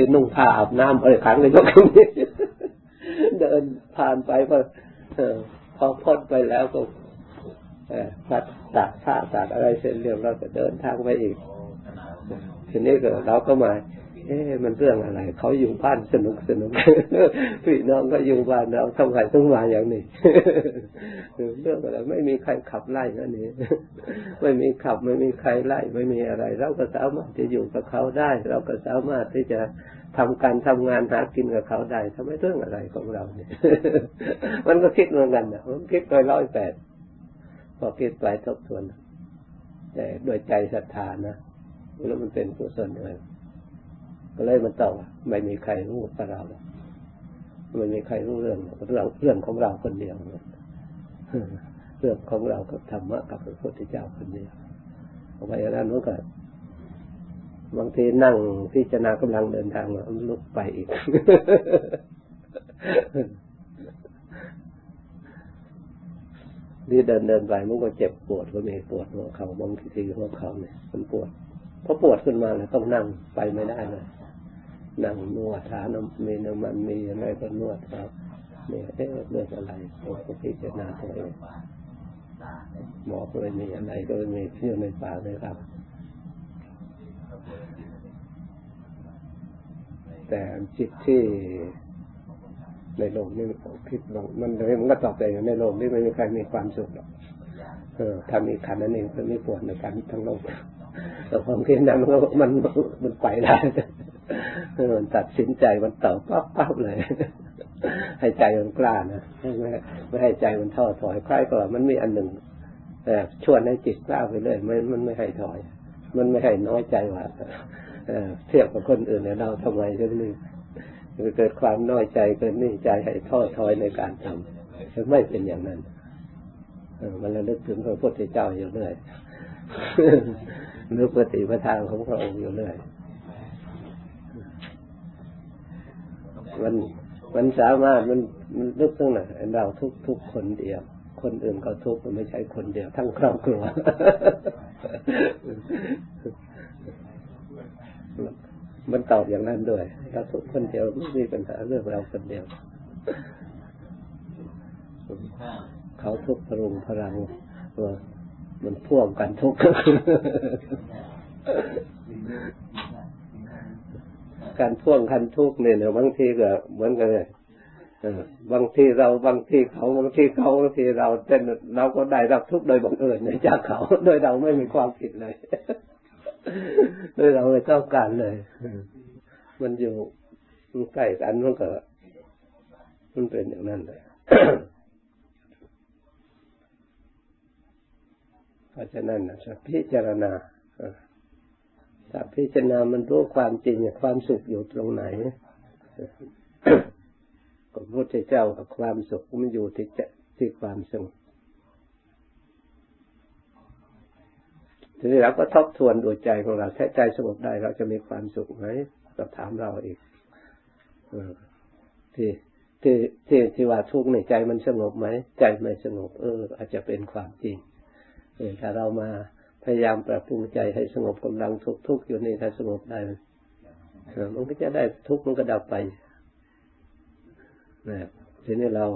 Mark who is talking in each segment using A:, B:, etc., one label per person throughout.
A: ทีนุ่งผ้าอาบน้ำอะไรขังเลยยกขึ้นเดินผ่านไปพอพอพ้นไปแล้วก็ตัดตัดผ้าตัดอะไรเสร็จเรียบเราก็เดินทางไปอีกทีนี้ก็เราก็มา เอ๊ะมันเรื่องอะไรเขาอยู่บ้านสนุกสนุกพี่น้องก็อยู่บ้านเราทำไมต้องมาอย่างนี้เรื่องอะไรไม่มีใครขับไล่นั่นนี่ไม่มีขับไม่มีใครไล่ ไม่มีอะไร เราก็สามารถจะอยู่กับเขาได้ เราก็สามารถที่จะทำการทำงานหากินกับเขาได้ทำไมเรื่องอะไรของเราเนี่ย มันก็คิดเหมือนกันนะมันคิดไปร้อยแปดพอคิดไปทบทวนแต่โดยใจศรัทธานะแล้วมันเป็นกุศลเลย ก็เลยมันตอบไม่มีใครรู้กับเราไม่มีใครรู้เรื่องเรื่องเรื่องของเราคนเดียวเรื่องของเรากับธรรมะกับพระพุทธเจ้าคนเดียวเอาไว้แล้วนั้นก็บางทีนั่งพิจารณากำลังเดินทางลุกไปอีกนี่เดินเดินไปมันก็เจ็บปวดก็มีปวดหัวเขาบางทีหัวเขาเนี่ยมันปวดพอปวดขึ้นมาเลยต้องนั่งไปไม่ได้เลย นั่งนวดทาน้ำมีน้ำมันมีอะไรก็นวดครับเนี่ยเอ๊ะเรื่องอะไรผมก็พิจารณาตัวเองหมอก็เลยมีอะไรก็มีเที่ยวในป่าเลยครับ แต่จิตที่ในโลกนี้คิดลงมันเลยมันก็ตอบไปในโลกนี้ไม่มีใครมีความสุขหรอกเออถ้ามีขันนั่นเองก็ไม่ปวดในการทั้งโลกแต่ความคิดนั้นมันมันมันไปได้ ตัดสินใจมันตอบปั๊บปั๊บเลย ให้ใจมันกล้านะไม่ไม่ให้ใจมันท้อถอยใครก็มันมีอันหนึ่งแต่ชวนให้จิตกล้าไปเลยมันมันไม่ให้ถอย มันไม่ให้น้อยใจว่าเทียบกับคนอื่นเนี่ยเราทำไมเรื่องนี้เกิดความน้อยใจเกิดนิ่ใจให้ท้อถอยในการทำไม่เป็นอย่างนั้นมันระลึกถึงพระพุทธเจ้าอยู่เรื่อยนึกปฏิปทาของพระองค์อยู่เรื่อย มันมันสามารถมันมันลึกตั้งไหนเราทุกทุกคนเดียว คนอื่นเขาทุกข์มันไม่ใช่คนเดียว ทั้งครอบครัวมันตอบอย่างนั้นด้วยเราทุกคนเดียวไม่มีปัญหาเรื่องเราคนเดียว เขาทุกพรุงพลังว่ามันพ่วงกันทุกข์ การพ่วงคันทุกเนี่ยบางทีก็เหมือนกันเลยบางทีเราบางทีเขาบางทีเขาบางทีเราเต้นเราก็ได้รับทุกข์โดยบังเอิญจากเขา โดยเราไม่มีความผิดเลย โดยเราไม่ต้องการเลย มันอยู่มันใกล้กันมันก็มันเป็นอย่างนั้นเลยเพราะฉะนั้นนะพิจารณา ถ้าพิจารณามันรู้ความจริงความสุขอยู่ตรงไหนก็พระพุทธเจ้ากับความสุขมันอยู่ที่ที่ความสงบทีนี้เราก็ทบทวนดูใจของเราถ้าใจสงบได้เราจะมีความสุขไหมก็ถามเราอีกที่ที่ที่ที่ว่าทุกข์ในใจมันสงบไหมใจไม่สงบ เออ อาจจะเป็นความจริงถ้าเรามา พยายามปรับปรุงใจให้สงบกำลังทุกทุกอยู่นี่ถ้าสงบได้มันก็จะได้ทุกมันก็ดับไปนะทีนี้เรา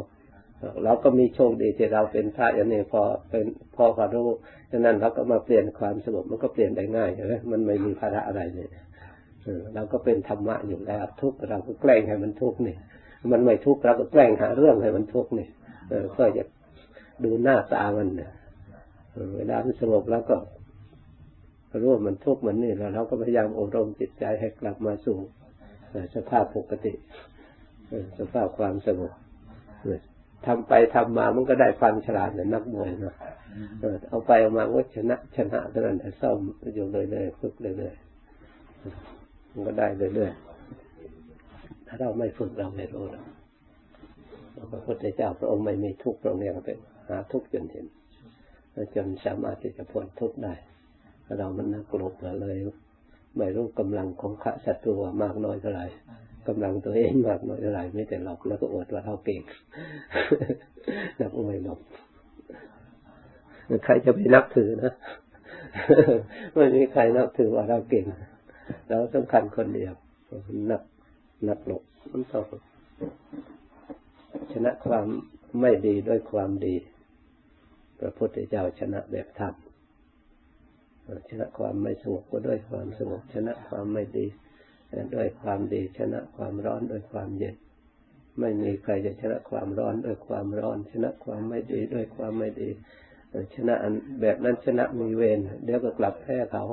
A: เราก็มีโชคดีที่เราเป็นพระอย่างนี้พอเป็นพอพอรู้ฉะนั้นเราก็มาเปลี่ยนความสงบมันก็เปลี่ยนได้ง่ายใช่ไหมมันไม่มีภาระอะไรเนี่ยเราก็เป็นธรรมะอยู่แล้วทุกเราก็แกล้งให้มันทุกเนี่ยมันไม่ทุกเราก็แกล้งหาเรื่องให้มันทุกเนี่ยเพื่อจะดูหน้าตามันเนี่ย เวลามันสงบแล้วก็รู้ว่ามันทุกข์มันนี่แล้วเราก็พยายามอบรมจิตใจให้กลับมาสู่สภาพปกติสภาพความสงบทำไปทำมามันก็ได้ฟันฉลาดเหมือนนักมวยนะเอาไปเอามาก็ชนะชนะเท่านั้นแต่ซ่อมอยู่เรื่อยๆฝึกเรื่อยๆมันก็ได้เรื่อยๆถ้าเราไม่ฝึกเราไม่รู้หรอกพระพุทธเจ้าพระองค์ไม่มีทุกข์พรงค์ยังเป็นหาทุกข์จนเห็น จนสามารถที่จะพ้นทุกข์ได้ เรามันนักลบเลย ไม่รู้กำลังของข้าศัตรูมากน้อยเท่าไหร่กำลังตัวเองมากน้อยเท่าไหร่ไม่แต่หลอกแล้วก็อวดว่าเราเก่งนักมวยหลบใครจะไปนับถือนะไม่มีใครนับถือว่าเราเก่งเราสำคัญคนเดียวนักนักหลบมันต้องชนะความไม่ดีด้วยความดี พระพุทธเจ้าชนะแบบธรรมชนะความไม่สงบก็ด้วยความสงบชนะความไม่ดีด้วยความดีชนะความร้อนด้วยความเย็น ไม่มีใครจะชนะความร้อนด้วยความร้อน ชนะความไม่ดีด้วยความไม่ดี ชนะอันแบบนั้นชนะมีเวรเดี๋ยวก็กลับแพ้เขา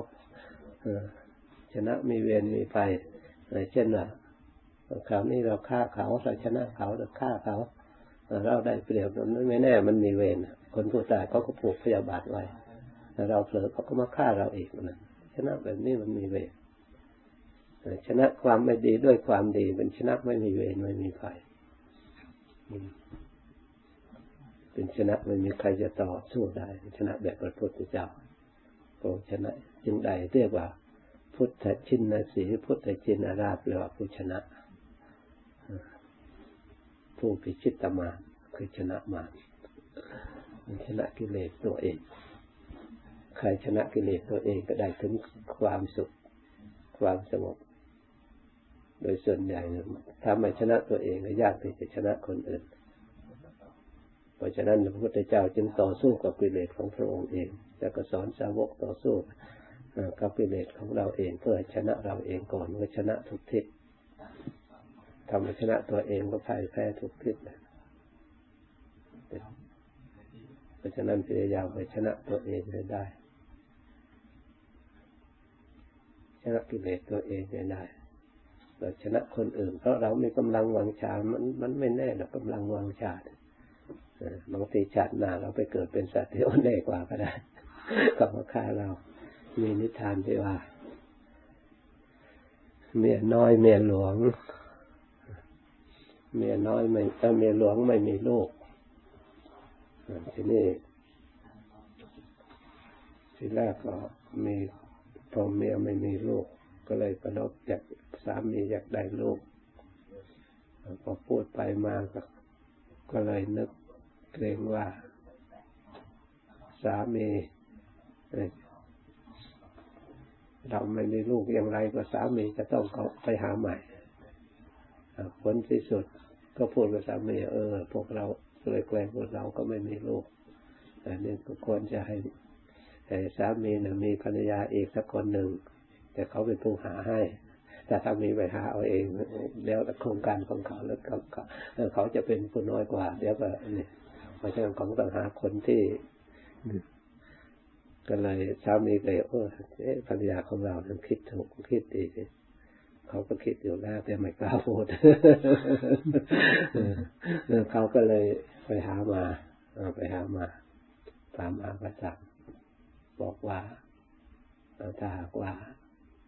A: ชนะมีเวรมีภัยเช่นว่าคราวนี้เราฆ่าเขาเราชนะเขาเราฆ่าเขา เราได้เปรียบนั้นไม่แน่มันมีเวร คนผู้ตายเขาก็ผูกพยาบาทไว้เราเผลอเขาก็มาฆ่าเราอีกนะชนะแบบนี้มันมีเวรชนะความไม่ดีด้วยความดีเป็นชนะไม่มีเวรไม่มีภัยเป็นชนะไม่มีใครจะต่อสู้ได้ชนะแบบพระพุทธเจ้าโอ้ชนะจึงใดเรียกว่า พุทธชินนาสีพุทธชินาราบเรียกว่าผู้ชนะ ผู้พิชิตมาคือชนะมา ชนะกิเลสตัวเอง ใครชนะกิเลสตัวเองก็ได้ถึงความสุขความสงบ โดยส่วนใหญ่ถ้าไม่ชนะตัวเองก็ยากที่จะชนะคนอื่น เพราะฉะนั้นพระพุทธเจ้าจึงต่อสู้กับกิเลสของพระองค์เอง แล้วก็สอนสาวกต่อสู้กับกิเลสของเราเองเพื่อชนะเราเองก่อนเมื่ชนะทุกทิศทำชนะตัวเองก็พ่ายแพ้ทุกทิศ เพราะฉะนั้นพยายามไปชนะตัวเองได้ ชนะกิเลสตัวเองได้เราชนะคนอื่น เพราะเรามีกำลังวังชา มันมันไม่แน่หรอกกำลังวังชาบางทีชาติหน้าเราไปเกิดเป็นสัตว์ที่อ่อนแอกว่าก็ได้ก็มาฆ่าเรา มีนิทานที่ว่า เมียน้อยเมียหลวง เมียน้อยไม่เมียหลวงไม่มีลูก ทีนี้ทีแรกก็มีพอเมียไม่มีลูก ก็เลยประนบอยากสามีอยากได้ลูกพอพูดไปมาก็ก็เลยนึกเกรงว่า สามีเราไม่มีลูกอย่างไรก็สามีจะต้องเขาไปหาใหม่ผลที่สุดก็พูดกับสามีเออ พวกเรา เลยแกล้งพวกเราก็ไม่มีลูกแต่นี่ก็ควรจะให้สามีนี่ยมีภรรยาเอกสักคนหนึ่ง แต่เขาเป็นผู้หาให้ แต่ถ้ามีไปหาเอาเอง แล้วโครงการของเขาแล้วเขาเขาจะเป็นผู้น้อยกว่าเดี๋ยวก็นี่เพราะฉะนั้นของต้องหาคนที่ก็เลยสามีเลยโอ้ภรรยาของเรานั้นคิดถูกคิดดี เขาก็คิดอยู่แล้วแต่ไม่กล้าพูดเขาก็เลยไปหามาไปหามาตามอาประจักบอกว่าถ้าหากว่า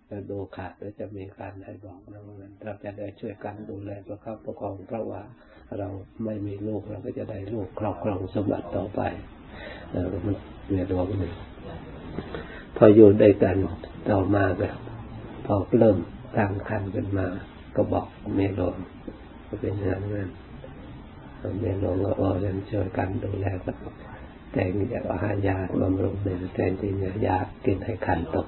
A: เราดูขาดแล้วจะมีการให้บอกนะว่าเราจะได้ช่วยกันดูแลประคับประคองเพราะว่าเราไม่มีลูกเราก็จะได้ลูกครอบครองสมบัติต่อไปมันเนียดวงหนึ่งพออยู่ด้วยกันต่อมาแบบพอเริ่ม ตั้งคันขึ้นมา ก็บอกเมโลงก็เป็นอย่างนั้นเมโลงก็เออกันช่วยกันดูแลกันแต่งยากเอาหายาบำรุงเนี่ยแต่จริงยากินให้คันตก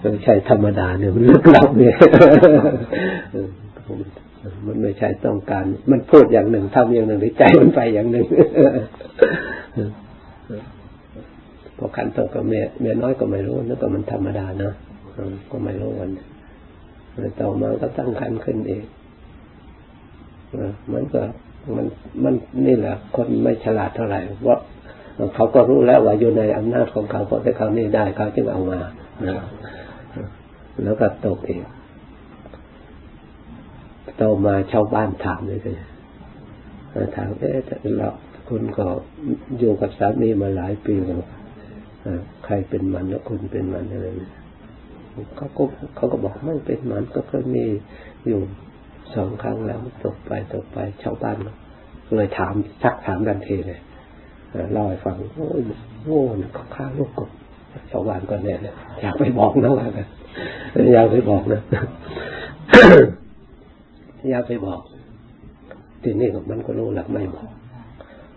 A: ไม่ใช่ธรรมดาเนี่ยมันลึกลับเนี่ยมันไม่ใช่ต้องการ มันพูดอย่างหนึ่งทำอย่างหนึ่งใจมันไปอย่างหนึ่ง พอขันโตกับเมียเมียน้อยก็ไม่รู้นึกว่ามันธรรมดานะก็ไม่รู้วันต่อมาก็ตั้งขันขึ้นเองมันก็มันมันนี่แหละ คนไม่ฉลาดเท่าไหร่ว่าเขาก็รู้แล้วว่าอยู่ในอำนาจของเขาเพราะแต่เขานี่ได้เขาจึงเอามานะแล้วก็ตกเองต่อมาชาวบ้านถามเลยเลยถามเอ๊ะเราคุณก็อยู่กับสามีมาหลายปีแล้ว ใครเป็นมันแล้วคุณเป็นมันอะไรเนี่ยเขาก็เขาก็บอกไม่เป็นมันก็เคยมีอยู่สองครั้งแล้วตกไปตกไปชาวบ้านเลยถามชักถามกันทีเลยเล่าให้ฟังโอ้ยโอ้เขาฆ่าลูกกบชาวบ้านก็แน่เลยอยากไปบอกนะว่ากันอยากไปบอกนะอยากไปบอกทีนี้มันก็รู้หลักไม่บอก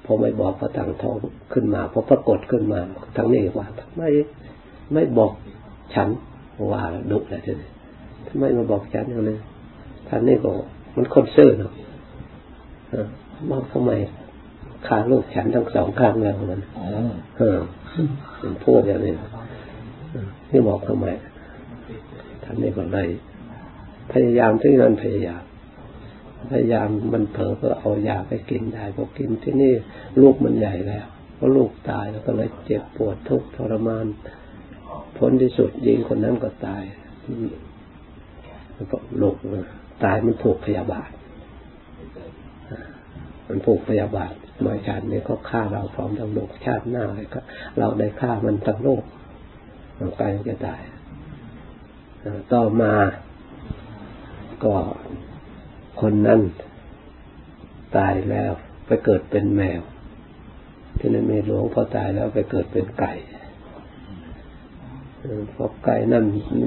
A: พอไม่บอกพอตั้งท้องขึ้นมาพอปรากฏขึ้นมาทั้งนี้ว่าทำไมไม่บอกฉันว่าดุแหละทีนี้ทำไมมาบอกฉันอย่างนี้ท่านนี่บอกมันคนซื่อเนาะบอกทำไมขาลูกฉันทั้งสองข้างแล้วมันเออเป็นพูดอย่างนี้นี่บอกทำไมท่านนี่บอกเลยพยายามที่นั้นพยายาม พยายามมันเผลอก็เอายาไปกินได้พอกินที่นี่ลูกมันใหญ่แล้วพอลูกตายแล้วก็เลยเจ็บปวดทุกข์ทรมานผลที่สุดยิงคนนั้นก็ตายแล้วก็ลูกตายมันถูกพยาบาท มันผูกพยาบาทมาชาตินี้ก็ฆ่าเราพร้อมทั้งโลกชาติหน้าเลยก็ เราได้ฆ่ามันทั้งโลกมันกลายจะตาย ต่อมาก็ คนนั้นตายแล้วไปเกิดเป็นแมว ที่นั่นมีหลวงพอตายแล้วไปเกิดเป็นไก่พอไก่นั่น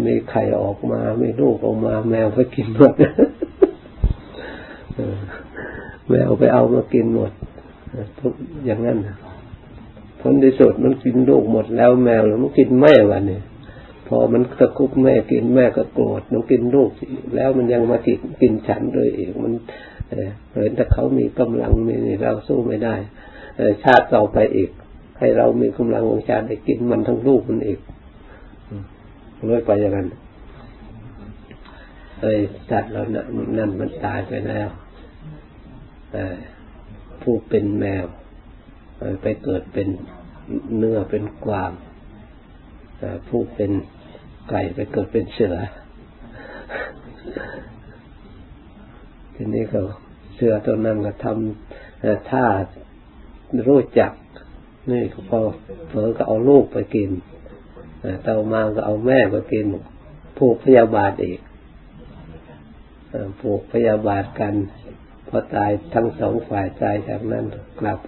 A: มีไข่ออกมาไมีลูกออกมา แมวไปกินหมดแมวไปเอามากินหมดทุกอย่างนั้นผลที่สุดมันกินลูกหมดแล้วแมวแล้วมันกินแม่วันนี้ พอมันตะคุบแม่กินแม่ก็โกรธมันกินลูกแล้วมันยังมากินกินฉันด้วยอีกมันเห็นแต่เขามีกำลังมีเราสู้ไม่ได้ชาติต่อไปอีก ให้เรามีกำลังของชาติได้กินมันทั้งลูกมันอีกเรื่อยไปอย่างนั้นเอ้สัตว์เรานั่นมันตายไปแล้วผู้เป็นแมวไปเกิดเป็นเนื้อเป็นกวางผู้เป็น ไก่ไปเกิดเป็นเสือ ทีนี้ก็เสือตัวนั้นก็ทำท่ารู้จัก นี่พอเผลอก็เอาลูกไปกินต่อมาก็เอาแม่ไปกิน ผูกพยาบาทอีกผูกพยาบาทกัน พอตายทั้งสองฝ่ายตายจากนั้นกลับ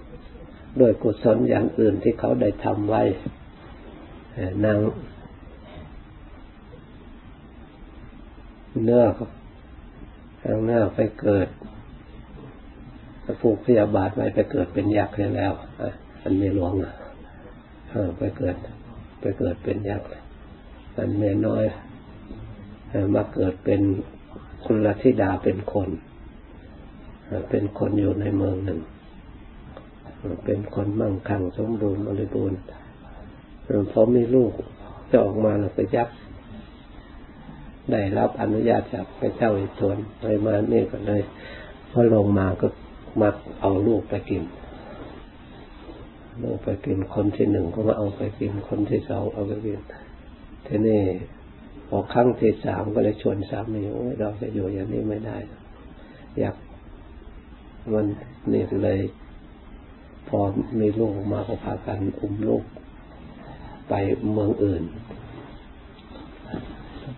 A: ด้วยกุศลอย่างอื่นที่เขาได้ทำไว้นาง เนื้อทางหน้าไปเกิดผูกพยาบาทไว้ไปเกิดเป็นยักษ์แล้วอันไม่หลวงอะไปเกิด ไปเกิดเป็นยักษ์อันเมียน้อยมาเกิดเป็นคุณลธิดาเป็นคน เป็นคนอยู่ในเมืองหนึ่ง เป็นคนมั่งคั่งสมบูรณ์บริบูรณ์พอมีลูกจะออกมาแล้วไปยักษ์ ได้รับอนุญาตจากพระเจ้าอิศวรไปมาเนี่ยก็เลยพอลงมาก็มาเอาลูกไปกินลูกไปกินคนที่หนึ่งก็มาเอาไปกินคนที่สองเอาไปกินทีนี้พอครั้งที่สามก็เลยชวนสามีโอ้ยเราจะอยู่อย่างนี้ไม่ได้ อยากมันนี่เลย พอมีลูกมาก็พากันอุ้มลูกไปเมืองอื่น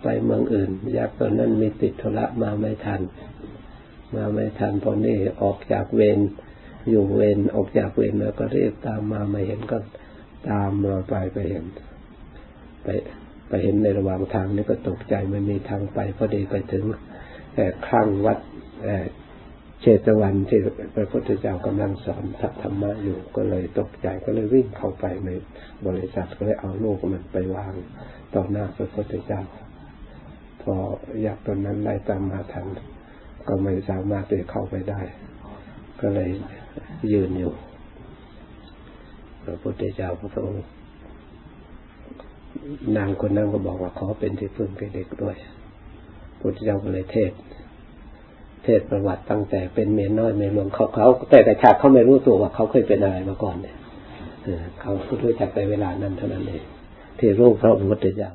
A: ไปเมืองอื่น ยักษ์ตอนนั้นมีติดธุระมาไม่ทัน มาไม่ทันพอนี่ออกจากเวรอยู่เวรออกจากเวรแล้วก็เรียกตามมาไม่เห็นก็ตามรอไปไปเห็น ไปไปเห็นในระหว่างทางนี่ก็ตกใจมันมีทางไปพอดีไปถึงครั้งวัดเชตวันที่พระพุทธเจ้ากำลังสอนธรรมะอยู่ก็เลยตกใจก็เลยวิ่งเข้าไปในบริษัทก็เลยเอาลูกมันไปวางต่อหน้าพระพุทธเจ้า พออยากตอนนั้นไล่ตามมาทัน ก็ไม่สามารถจะเข้าไปได้ ก็เลยยืนอยู่พระพุทธเจ้าพระองค์นางคนนั้นก็บอกว่าขอเป็นที่พึ่งแก่เด็กด้วยพุทธเจ้าก็เลยเทศ เทศประวัติตั้งแต่เป็นเมียน้อยเมียหลวงเขาเขาแต่กระชากเขาไม่รู้ตัวว่าเขาเคยเป็นอะไรมาก่อนเนี่ยเขารู้จักในเวลานั้นเท่านั้นเองที่รู้พระพุทธเจ้า